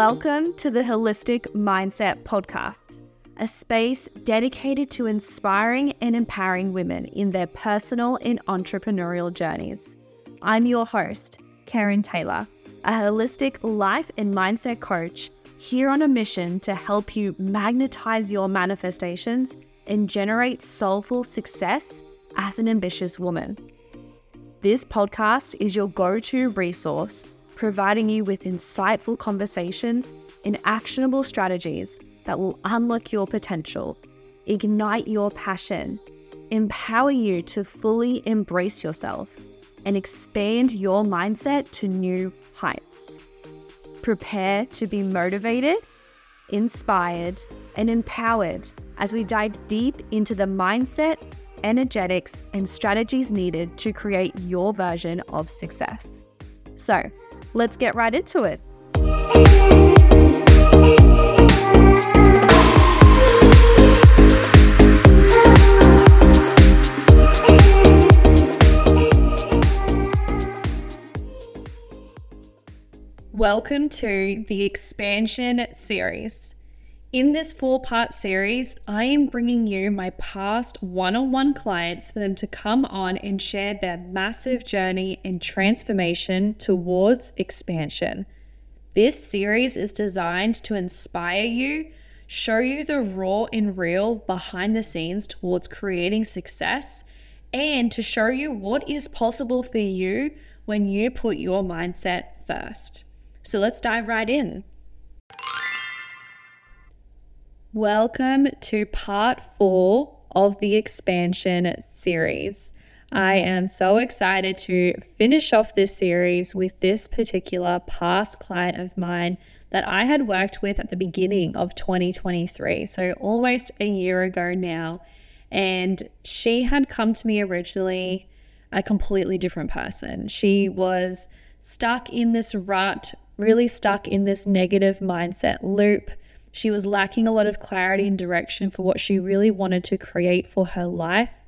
Welcome to the Holistic Mindset Podcast, a space dedicated to inspiring and empowering women in their personal and entrepreneurial journeys. I'm your host, Karen Taylor, a holistic life and mindset coach here on a mission to help you magnetize your manifestations and generate soulful success as an ambitious woman. This podcast is your go to resource providing you with insightful conversations and actionable strategies that will unlock your potential, ignite your passion, empower you to fully embrace yourself, and expand your mindset to new heights. Prepare to be motivated, inspired, and empowered as we dive deep into the mindset, energetics, and strategies needed to create your version of success. So, let's get right into it. Welcome to the Expansion series. In this four part series, I am bringing you my past one on one clients for them to come on and share their massive journey and transformation towards expansion. This series is designed to inspire you, show you the raw and real behind the scenes towards creating success, and to show you what is possible for you when you put your mindset first. So let's dive right in. Welcome to part four of the expansion series. I am so excited to finish off this series with this particular past client of mine that I had worked with at the beginning of 2023. So, almost a year ago now. And she had come to me originally a completely different person. She was stuck in this rut, really stuck in this negative mindset loop she was lacking a lot of clarity and direction for what she really wanted to create for her life.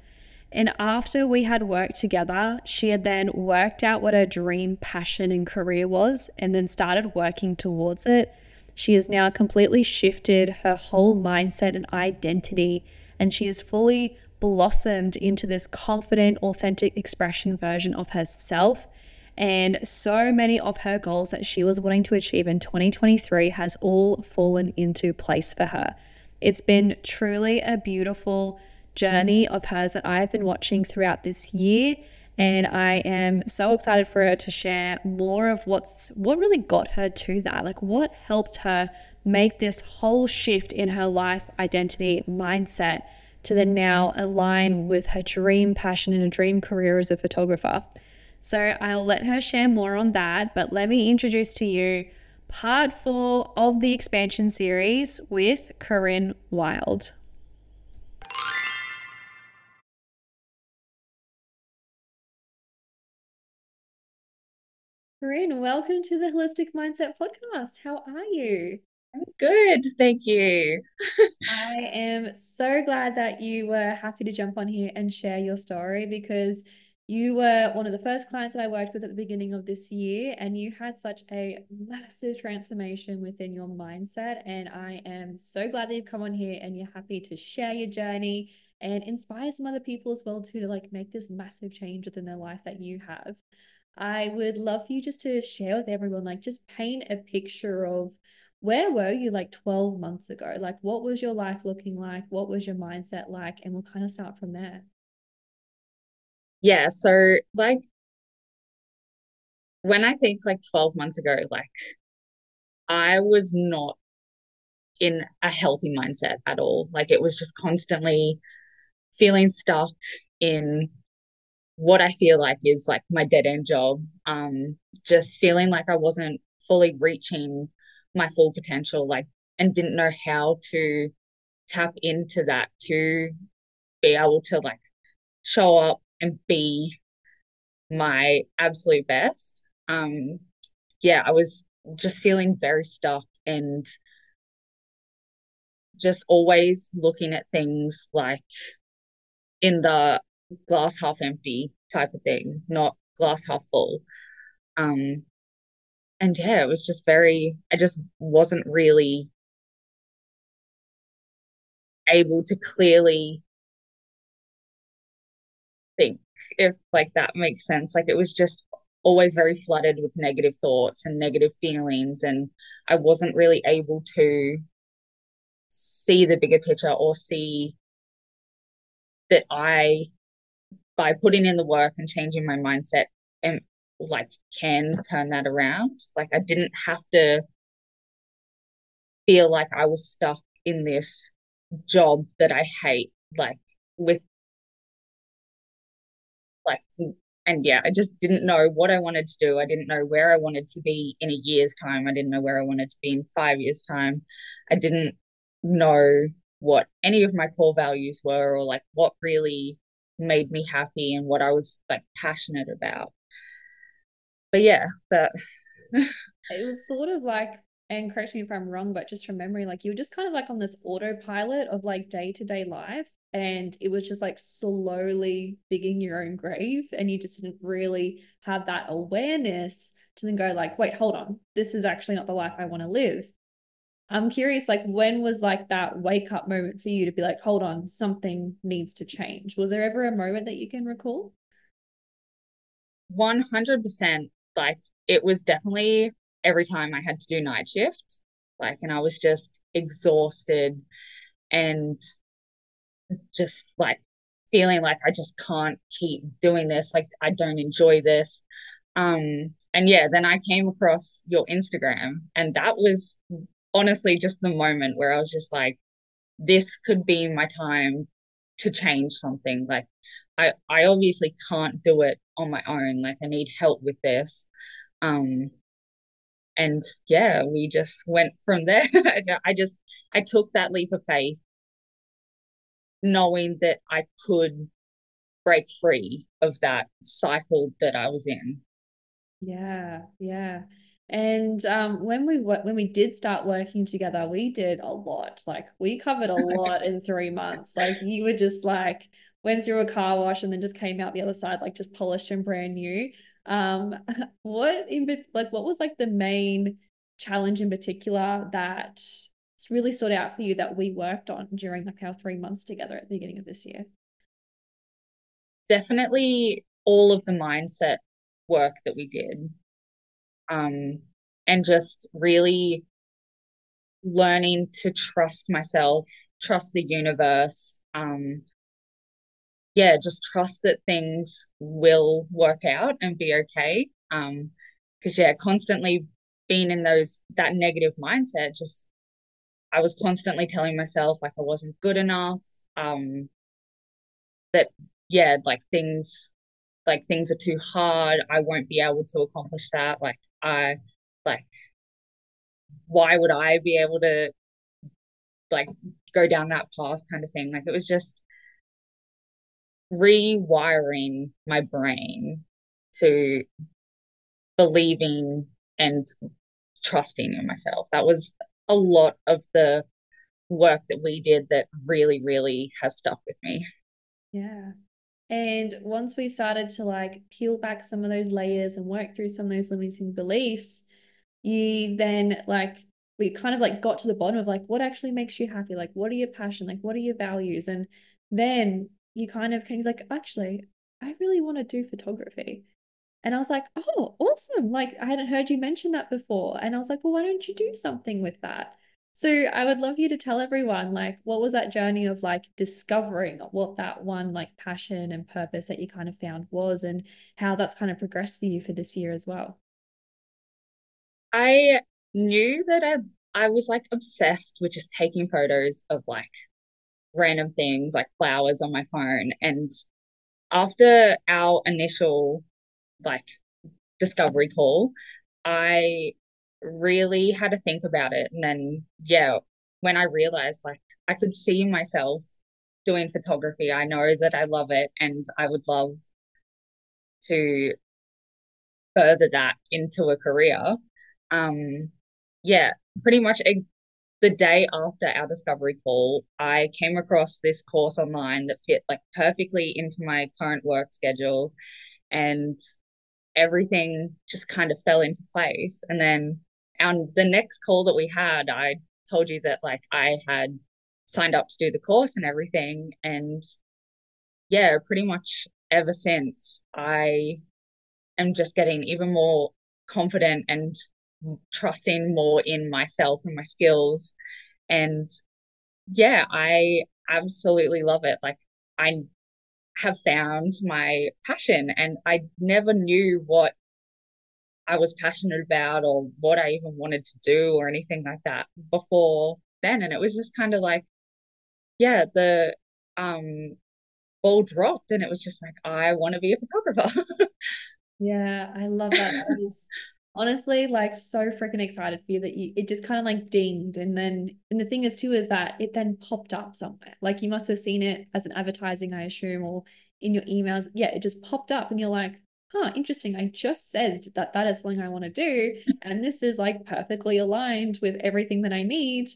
And after we had worked together, she had then worked out what her dream passion and career was and then started working towards it. She has now completely shifted her whole mindset and identity, and she has fully blossomed into this confident, authentic expression version of herself and so many of her goals that she was wanting to achieve in 2023 has all fallen into place for her. It's been truly a beautiful journey of hers that I've been watching throughout this year and I am so excited for her to share more of what's what really got her to that. Like what helped her make this whole shift in her life identity mindset to then now align with her dream passion and a dream career as a photographer. So I'll let her share more on that. But let me introduce to you part four of the expansion series with Carin Wild. Carin, welcome to the Holistic Mindset Podcast. How are you? I'm good, thank you. I am so glad that you were happy to jump on here and share your story because you were one of the first clients that I worked with at the beginning of this year, and you had such a massive transformation within your mindset. And I am so glad that you've come on here and you're happy to share your journey and inspire some other people as well too to like make this massive change within their life that you have. I would love for you just to share with everyone, like just paint a picture of where were you like 12 months ago? Like what was your life looking like? What was your mindset like? And we'll kind of start from there yeah, so like when I think like 12 months ago, like I was not in a healthy mindset at all. Like it was just constantly feeling stuck in what I feel like is like my dead end job. Um, just feeling like I wasn't fully reaching my full potential, like, and didn't know how to tap into that to be able to like show up and be my absolute best. Um, yeah, I was just feeling very stuck and just always looking at things like in the glass half empty type of thing, not glass half full. Um, and yeah, it was just very, I just wasn't really able to clearly think if like that makes sense. Like it was just always very flooded with negative thoughts and negative feelings. And I wasn't really able to see the bigger picture or see that I, by putting in the work and changing my mindset, and like can turn that around. Like I didn't have to feel like I was stuck in this job that I hate, like with like and yeah, I just didn't know what I wanted to do. I didn't know where I wanted to be in a year's time. I didn't know where I wanted to be in five years' time. I didn't know what any of my core values were or like what really made me happy and what I was like passionate about. But yeah, that it was sort of like and correct me if I'm wrong, but just from memory, like you were just kind of like on this autopilot of like day to day life. And it was just like slowly digging your own grave. And you just didn't really have that awareness to then go, like, wait, hold on, this is actually not the life I want to live. I'm curious, like, when was like that wake up moment for you to be like, hold on, something needs to change? Was there ever a moment that you can recall? 100%. Like, it was definitely every time I had to do night shift. Like, and I was just exhausted and just like feeling like I just can't keep doing this. Like, I don't enjoy this. Um, and yeah, then I came across your Instagram, and that was honestly just the moment where I was just like, this could be my time to change something. Like, I, I obviously can't do it on my own. Like, I need help with this. Um, and yeah, we just went from there. I just I took that leap of faith, knowing that I could break free of that cycle that I was in. Yeah, yeah. And um, when we when we did start working together, we did a lot. Like we covered a lot in three months. Like you were just like went through a car wash and then just came out the other side like just polished and brand new. Um, what in like what was like the main challenge in particular that really stood out for you that we worked on during like our three months together at the beginning of this year? Definitely all of the mindset work that we did. Um, and just really learning to trust myself, trust the universe, um, yeah, just trust that things will work out and be okay. Um, because yeah, constantly being in those that negative mindset, just I was constantly telling myself like I wasn't good enough. Um, that yeah, like things like things are too hard. I won't be able to accomplish that. Like I like why would I be able to like go down that path kind of thing? Like it was just rewiring my brain to believing and trusting in myself. That was a lot of the work that we did that really, really has stuck with me. Yeah. And once we started to like peel back some of those layers and work through some of those limiting beliefs, you then like we kind of like got to the bottom of like what actually makes you happy, like what are your passion, like what are your values, and then you kind of came like, actually, I really want to do photography. And I was like, oh, awesome. Like, I hadn't heard you mention that before. And I was like, well, why don't you do something with that? So I would love you to tell everyone, like, what was that journey of like discovering what that one like passion and purpose that you kind of found was and how that's kind of progressed for you for this year as well? I knew that I I was like obsessed with just taking photos of like random things like flowers on my phone. And after our initial like discovery call, I really had to think about it. And then, yeah, when I realized like I could see myself doing photography, I know that I love it and I would love to further that into a career. Um, yeah, pretty much the day after our discovery call, I came across this course online that fit like perfectly into my current work schedule. And everything just kind of fell into place. And then on the next call that we had, I told you that like I had signed up to do the course and everything. And yeah, pretty much ever since I am just getting even more confident and trusting more in myself and my skills. And yeah, I absolutely love it. Like I have found my passion and I never knew what I was passionate about or what I even wanted to do or anything like that before then. And it was just kind of like, yeah, the um ball dropped and it was just like, I want to be a photographer. yeah, I love that. Honestly like so freaking excited for you that you it just kind of like dinged. And then and the thing is too is that it then popped up somewhere. Like you must have seen it as an advertising i assume or in your emails. Yeah it just popped up and you're like huh interesting. I just said that that is something i want to do and this is like perfectly aligned with everything that i need.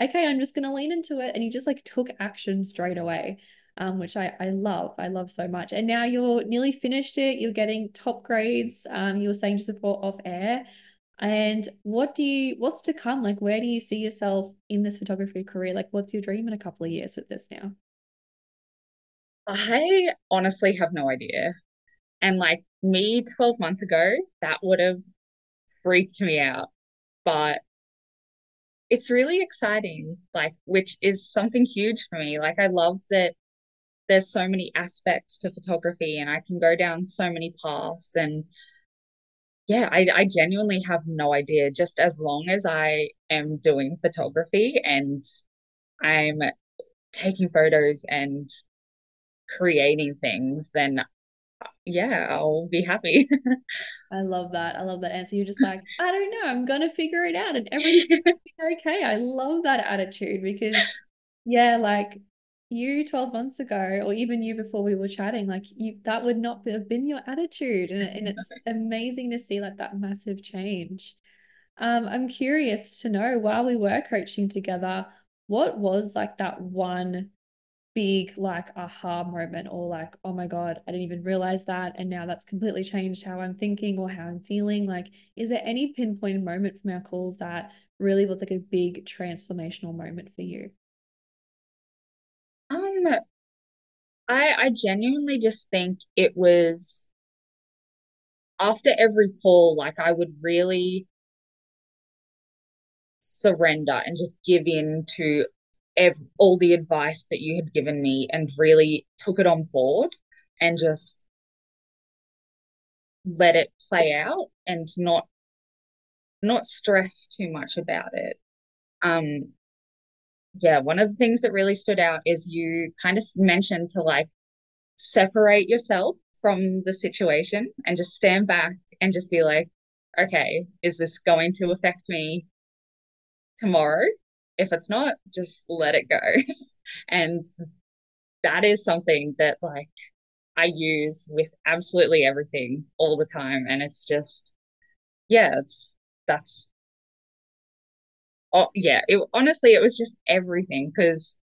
Okay i'm just going to lean into it and you just like took action straight away um, which I, I love. I love so much. And now you're nearly finished it. You're getting top grades. Um, you were saying to support off air. And what do you, what's to come? Like, where do you see yourself in this photography career? Like, what's your dream in a couple of years with this now? I honestly have no idea. And like me 12 months ago, that would have freaked me out. But it's really exciting, like, which is something huge for me. Like, I love that there's so many aspects to photography and I can go down so many paths and yeah, I, I genuinely have no idea. Just as long as I am doing photography and I'm taking photos and creating things, then yeah, I'll be happy. I love that. I love that answer. You're just like, I don't know, I'm gonna figure it out and everything's okay. I love that attitude because yeah, like you 12 months ago or even you before we were chatting like you that would not have been your attitude and, and it's amazing to see like that massive change. Um i'm curious to know while we were coaching together what was like that one big like aha moment or like oh my god i didn't even realize that and now that's completely changed how i'm thinking or how i'm feeling like is there any pinpoint moment from our calls that really was like a big transformational moment for you I I genuinely just think it was after every call, like I would really surrender and just give in to ev- all the advice that you had given me and really took it on board and just let it play out and not not stress too much about it. Um, yeah, one of the things that really stood out is you kind of mentioned to like separate yourself from the situation and just stand back and just be like, okay, is this going to affect me tomorrow? If it's not, just let it go. and that is something that like I use with absolutely everything all the time. And it's just, yeah, it's that's oh yeah it honestly it was just everything because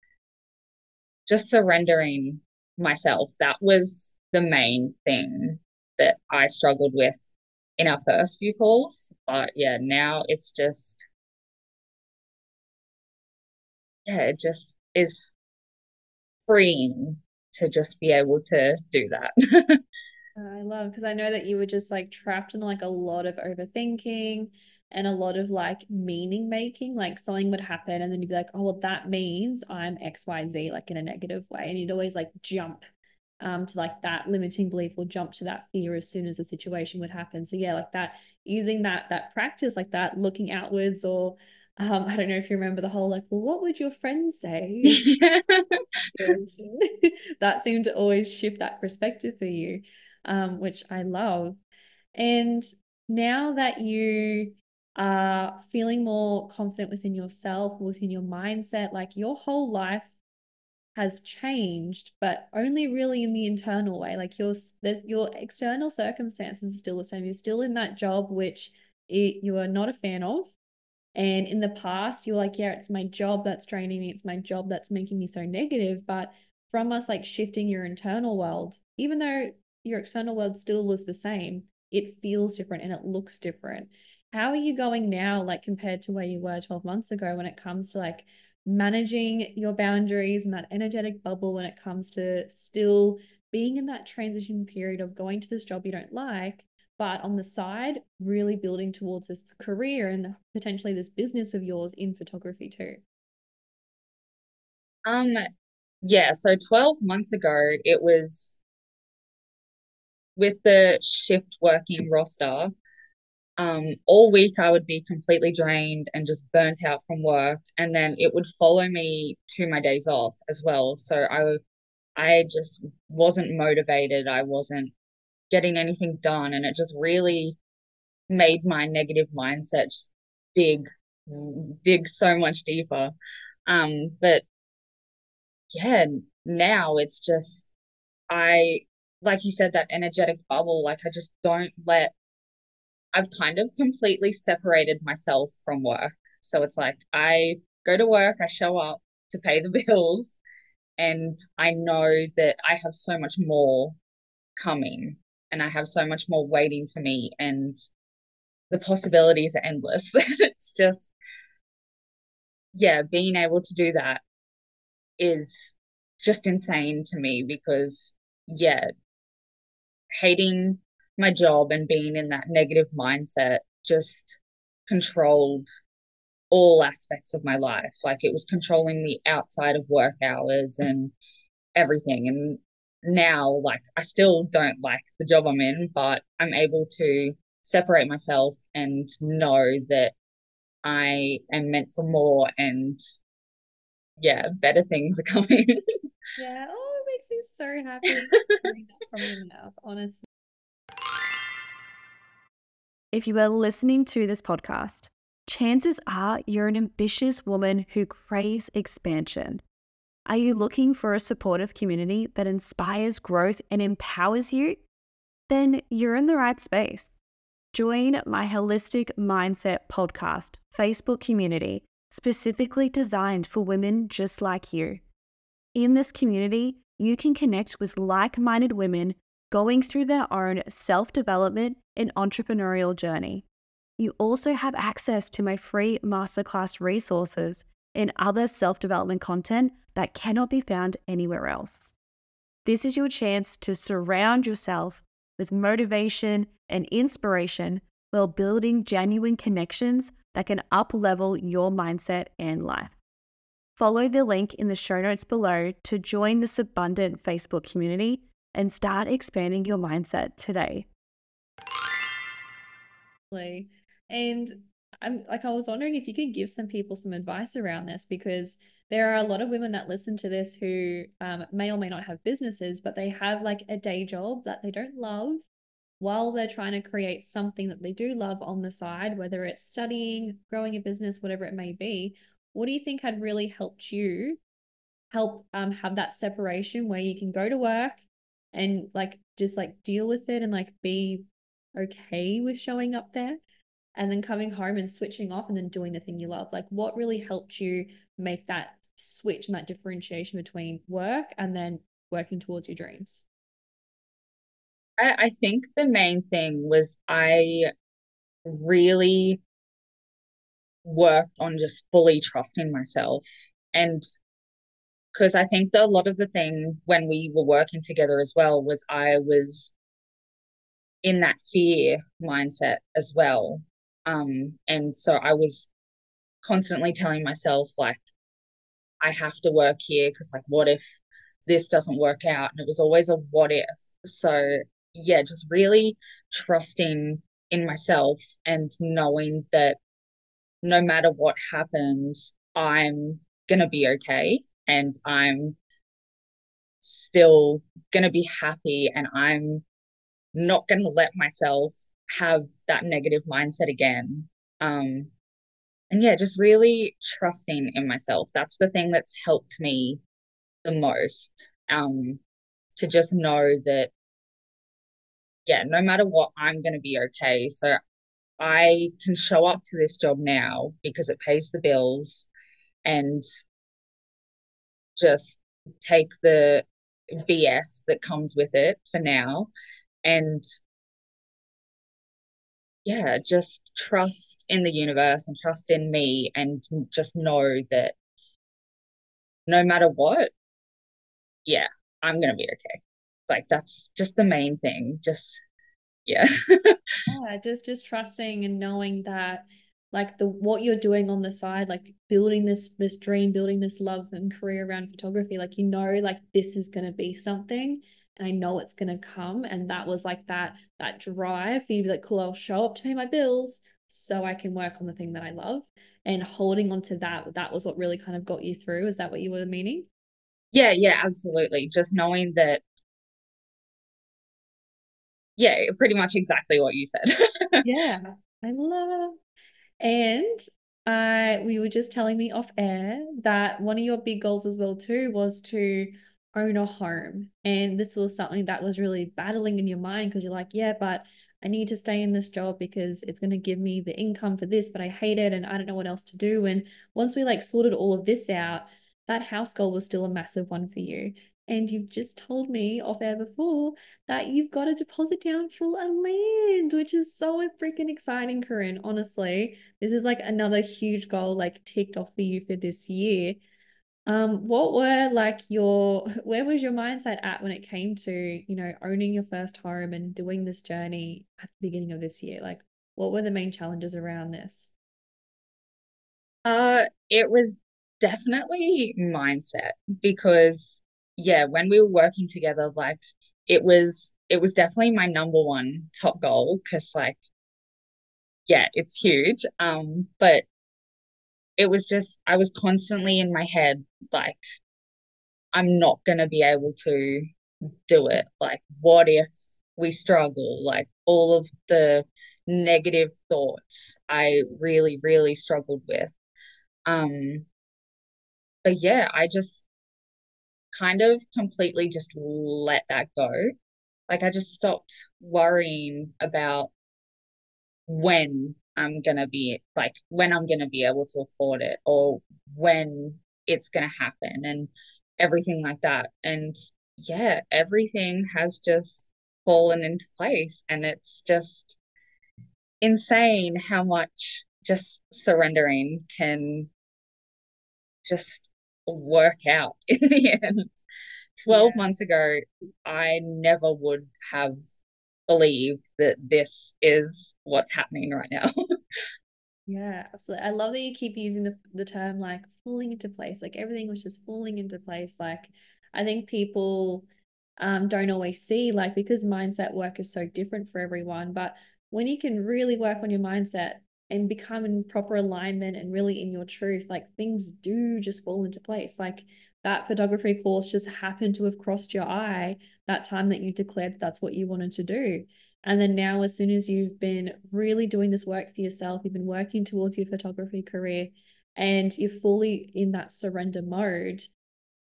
just surrendering myself that was the main thing that i struggled with in our first few calls but yeah now it's just yeah it just is freeing to just be able to do that. I love because i know that you were just like trapped in like a lot of overthinking and a lot of like meaning making. Like something would happen and then you'd be like, oh, well, that means I'm XYZ, like in a negative way. And you'd always like jump um, to like that limiting belief or jump to that fear as soon as the situation would happen. So yeah, like that using that that practice like that, looking outwards or um, I don't know if you remember the whole like, well, what would your friends say? that seemed to always shift that perspective for you, um, which I love. And now that you are feeling more confident within yourself, within your mindset, like your whole life has changed, but only really in the internal way. Like your there's your external circumstances are still the same. You're still in that job which it, you are not a fan of. And in the past, you're like, yeah, it's my job that's draining me. It's my job that's making me so negative. But from us like shifting your internal world, even though your external world still is the same, it feels different and it looks different. How are you going now, like compared to where you were 12 months ago when it comes to like managing your boundaries and that energetic bubble when it comes to still being in that transition period of going to this job you don't like, but on the side, really building towards this career and potentially this business of yours in photography too? Um, yeah, so 12 months ago, it was with the shift working roster. Um, all week I would be completely drained and just burnt out from work, and then it would follow me to my days off as well. So I, I just wasn't motivated. I wasn't getting anything done, and it just really made my negative mindset just dig, dig so much deeper. Um, but yeah, now it's just I like you said that energetic bubble. Like I just don't let. I've kind of completely separated myself from work. So it's like I go to work, I show up to pay the bills, and I know that I have so much more coming and I have so much more waiting for me and the possibilities are endless. it's just yeah, being able to do that is just insane to me because yeah, hating my job and being in that negative mindset just controlled all aspects of my life. Like it was controlling me outside of work hours and everything. And now, like, I still don't like the job I'm in, but I'm able to separate myself and know that I am meant for more and yeah, better things are coming. yeah. Oh, it makes me so happy from your mouth, honestly. If you are listening to this podcast, chances are you're an ambitious woman who craves expansion. Are you looking for a supportive community that inspires growth and empowers you? Then you're in the right space. Join my Holistic Mindset podcast Facebook community, specifically designed for women just like you. In this community, you can connect with like minded women going through their own self development and entrepreneurial journey. You also have access to my free masterclass resources and other self development content that cannot be found anywhere else. This is your chance to surround yourself with motivation and inspiration while building genuine connections that can up level your mindset and life. Follow the link in the show notes below to join this abundant Facebook community and start expanding your mindset today. And I'm like, I was wondering if you could give some people some advice around this because there are a lot of women that listen to this who um, may or may not have businesses, but they have like a day job that they don't love while they're trying to create something that they do love on the side, whether it's studying, growing a business, whatever it may be. What do you think had really helped you help um, have that separation where you can go to work and like just like deal with it and like be okay with showing up there and then coming home and switching off and then doing the thing you love? Like, what really helped you make that switch and that differentiation between work and then working towards your dreams? I, I think the main thing was I really worked on just fully trusting myself. And because I think that a lot of the thing when we were working together as well was I was in that fear mindset as well. Um, and so I was constantly telling myself, like, I have to work here because, like, what if this doesn't work out? And it was always a what if. So, yeah, just really trusting in myself and knowing that no matter what happens, I'm going to be okay and I'm still going to be happy and I'm not going to let myself have that negative mindset again. Um, and yeah, just really trusting in myself. That's the thing that's helped me the most. Um, to just know that, yeah, no matter what, I'm going to be okay. So I can show up to this job now because it pays the bills and just take the BS that comes with it for now and yeah, just trust in the universe and trust in me and just know that no matter what, yeah, I'm gonna be okay. Like that's just the main thing. Just yeah. yeah, just just trusting and knowing that like the what you're doing on the side, like building this this dream, building this love and career around photography, like you know, like this is gonna be something and I know it's gonna come. And that was like that that drive for you to be like, cool, I'll show up to pay my bills so I can work on the thing that I love. And holding on to that, that was what really kind of got you through. Is that what you were meaning? Yeah, yeah, absolutely. Just knowing that yeah, pretty much exactly what you said. yeah. I love and I we were just telling me off air that one of your big goals as well too was to own a home. And this was something that was really battling in your mind because you're like, yeah, but I need to stay in this job because it's going to give me the income for this, but I hate it and I don't know what else to do. And once we like sorted all of this out, that house goal was still a massive one for you. And you've just told me off air before that you've got a deposit down for a land, which is so freaking exciting, Carin. Honestly, this is like another huge goal like ticked off for you for this year. Um, what were like your where was your mindset at when it came to, you know, owning your first home and doing this journey at the beginning of this year? Like what were the main challenges around this? Uh, it was definitely mindset because yeah, when we were working together, like it was it was definitely my number one top goal because like yeah, it's huge. Um, but it was just I was constantly in my head like I'm not gonna be able to do it. Like, what if we struggle? Like all of the negative thoughts I really, really struggled with. Um, but yeah, I just kind of completely just let that go. Like I just stopped worrying about when I'm gonna be like when I'm gonna be able to afford it or when it's gonna happen and everything like that. And yeah, everything has just fallen into place and it's just insane how much just surrendering can just work out in the end. 12 yeah. months ago, I never would have believed that this is what's happening right now. yeah, absolutely. I love that you keep using the, the term like falling into place. Like everything was just falling into place. Like I think people um don't always see like because mindset work is so different for everyone, but when you can really work on your mindset and become in proper alignment and really in your truth, like things do just fall into place. Like that photography course just happened to have crossed your eye that time that you declared that that's what you wanted to do. And then now, as soon as you've been really doing this work for yourself, you've been working towards your photography career and you're fully in that surrender mode,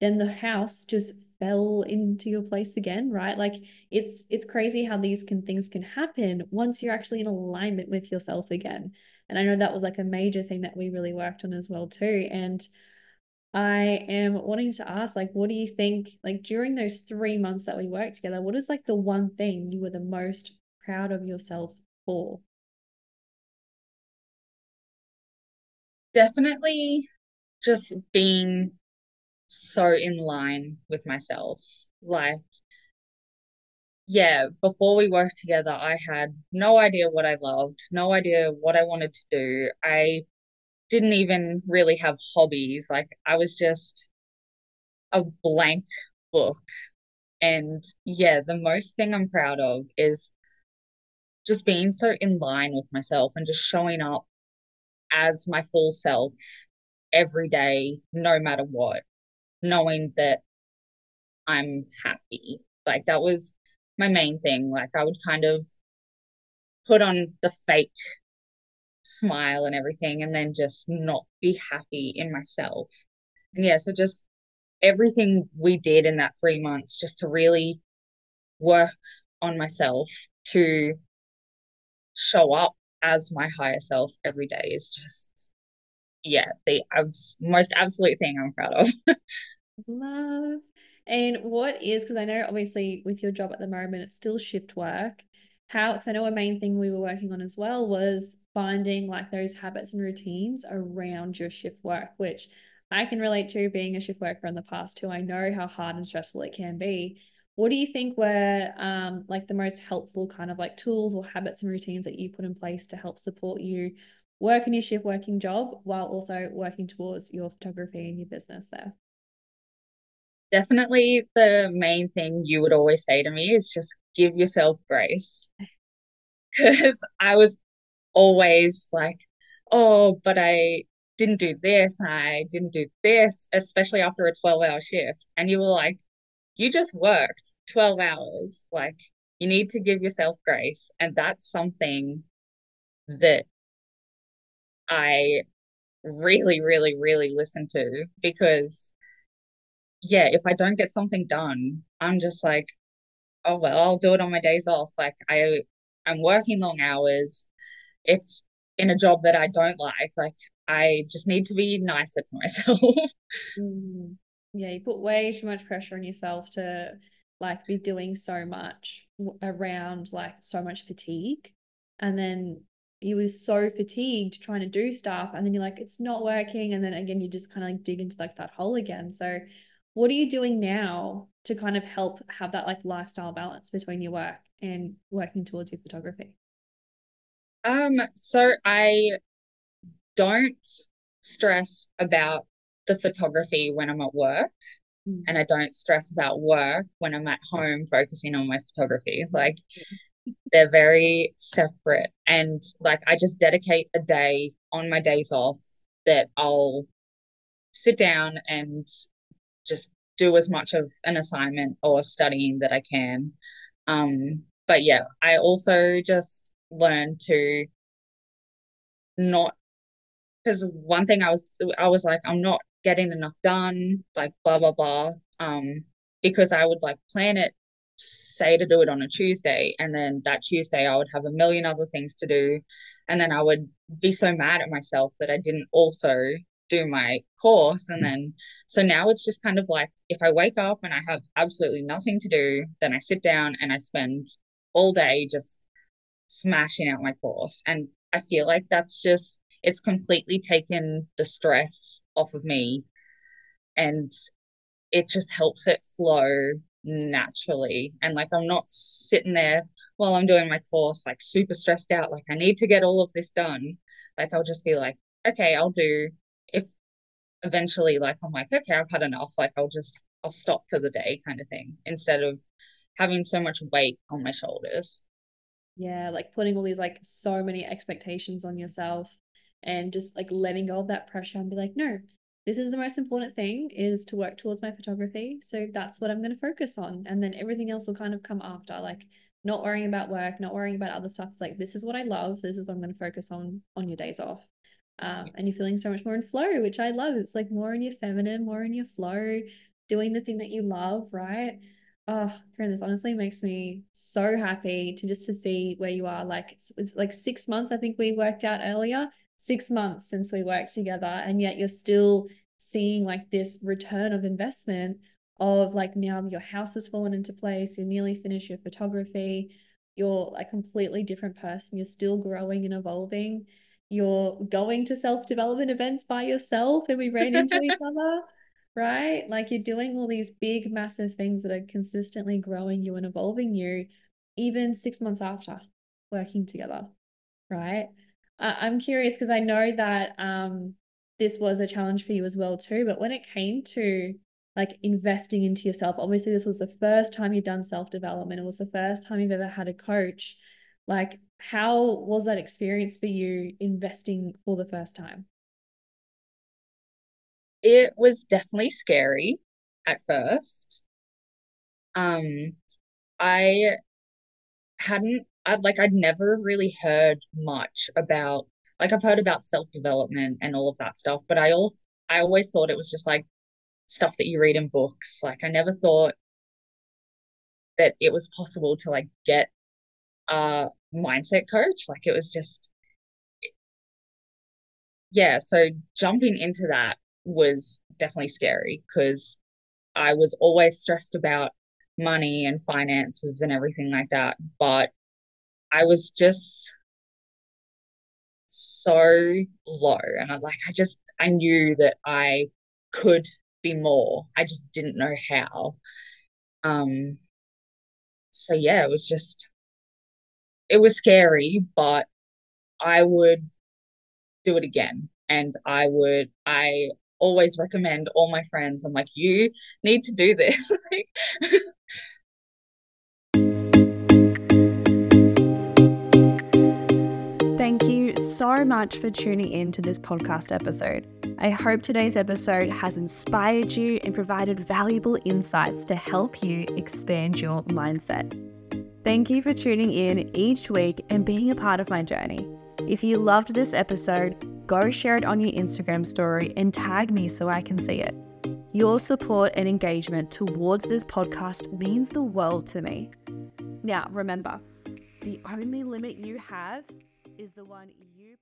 then the house just fell into your place again, right? Like it's it's crazy how these can things can happen once you're actually in alignment with yourself again. And I know that was like a major thing that we really worked on as well too. And I am wanting to ask, like, what do you think, like, during those three months that we worked together, what is like the one thing you were the most proud of yourself for? Definitely just being so in line with myself. Like, yeah, before we worked together, I had no idea what I loved, no idea what I wanted to do. I didn't even really have hobbies. Like I was just a blank book. And yeah, the most thing I'm proud of is just being so in line with myself and just showing up as my full self every day, no matter what, knowing that I'm happy. Like that was my main thing. Like I would kind of put on the fake smile and everything and then just not be happy in myself. And yeah, so just everything we did in that three months just to really work on myself to show up as my higher self every day is just yeah the abs- most absolute thing i'm proud of love and what is because i know obviously with your job at the moment it's still shift work how because I know a main thing we were working on as well was finding like those habits and routines around your shift work, which I can relate to being a shift worker in the past too. I know how hard and stressful it can be. What do you think were um, like the most helpful kind of like tools or habits and routines that you put in place to help support you work in your shift working job while also working towards your photography and your business there? Definitely the main thing you would always say to me is just give yourself grace. Because I was always like, oh, but I didn't do this, I didn't do this, especially after a 12 hour shift. And you were like, you just worked 12 hours. Like, you need to give yourself grace. And that's something that I really, really, really listen to because, yeah, if I don't get something done, I'm just like, oh, well, I'll do it on my days off. Like, I, I'm working long hours. It's in a job that I don't like. Like, I just need to be nicer to myself. mm. Yeah, you put way too much pressure on yourself to like be doing so much around like so much fatigue. And then you were so fatigued trying to do stuff and then you're like it's not working and then again you just kind of like dig into like that hole again. So what are you doing now to kind of help have that like lifestyle balance between your work and working towards your photography? Um so i don't stress about the photography when i'm at work mm. and i don't stress about work when i'm at home focusing on my photography. Like they're very separate. And like I just dedicate a day on my days off that I'll sit down and just do as much of an assignment or studying that I can. Um, but yeah, I also just learned to not because one thing I was I was like, I'm not getting enough done, like blah blah blah. Um, because I would like plan it say to do it on a Tuesday, and then that Tuesday I would have a million other things to do. And then I would be so mad at myself that I didn't also do my course. And then, so now it's just kind of like if I wake up and I have absolutely nothing to do, then I sit down and I spend all day just smashing out my course. And I feel like that's just, it's completely taken the stress off of me. And it just helps it flow naturally. And like i'm not sitting there while i'm doing my course like super stressed out like i need to get all of this done. Like i'll just be like okay i'll do. If eventually like i'm like okay i've had enough like i'll just i'll stop for the day kind of thing instead of having so much weight on my shoulders. Yeah like putting all these like so many expectations on yourself and just like letting go of that pressure and be like no this is the most important thing is to work towards my photography. So that's what I'm going to focus on. And then everything else will kind of come after, like not worrying about work, not worrying about other stuff. It's like, this is what I love. This is what I'm going to focus on on your days off. Um, and you're feeling so much more in flow, which I love. It's like more in your feminine, more in your flow, doing the thing that you love, right? Oh, Carin, this honestly makes me so happy to just to see where you are. Like it's, it's like six months, I think we worked out earlier six months since we worked together and yet you're still seeing like this return of investment of like now your house has fallen into place you nearly finished your photography you're a completely different person you're still growing and evolving you're going to self-development events by yourself and we ran into each other right? Like you're doing all these big massive things that are consistently growing you and evolving you even six months after working together right uh, I'm curious because I know that um, this was a challenge for you as well too. But when it came to like investing into yourself, obviously this was the first time you've done self development. It was the first time you've ever had a coach. Like, how was that experience for you investing for the first time? It was definitely scary at first. Um, I hadn't I'd like I'd never really heard much about like I've heard about self-development and all of that stuff, but I also I always thought it was just like stuff that you read in books. Like I never thought that it was possible to like get a mindset coach. Like it was just yeah, so jumping into that was definitely scary because I was always stressed about money and finances and everything like that. But I was just so low. And I like, I just, I knew that I could be more. I just didn't know how. Um, so yeah, it was just, it was scary, but I would do it again. And I would, I always recommend all my friends, I'm like, you need to do this. so much for tuning in to this podcast episode. I hope today's episode has inspired you and provided valuable insights to help you expand your mindset. Thank you for tuning in each week and being a part of my journey. If you loved this episode, go share it on your Instagram story and tag me so I can see it. Your support and engagement towards this podcast means the world to me. Now, remember, the only limit you have is the one you.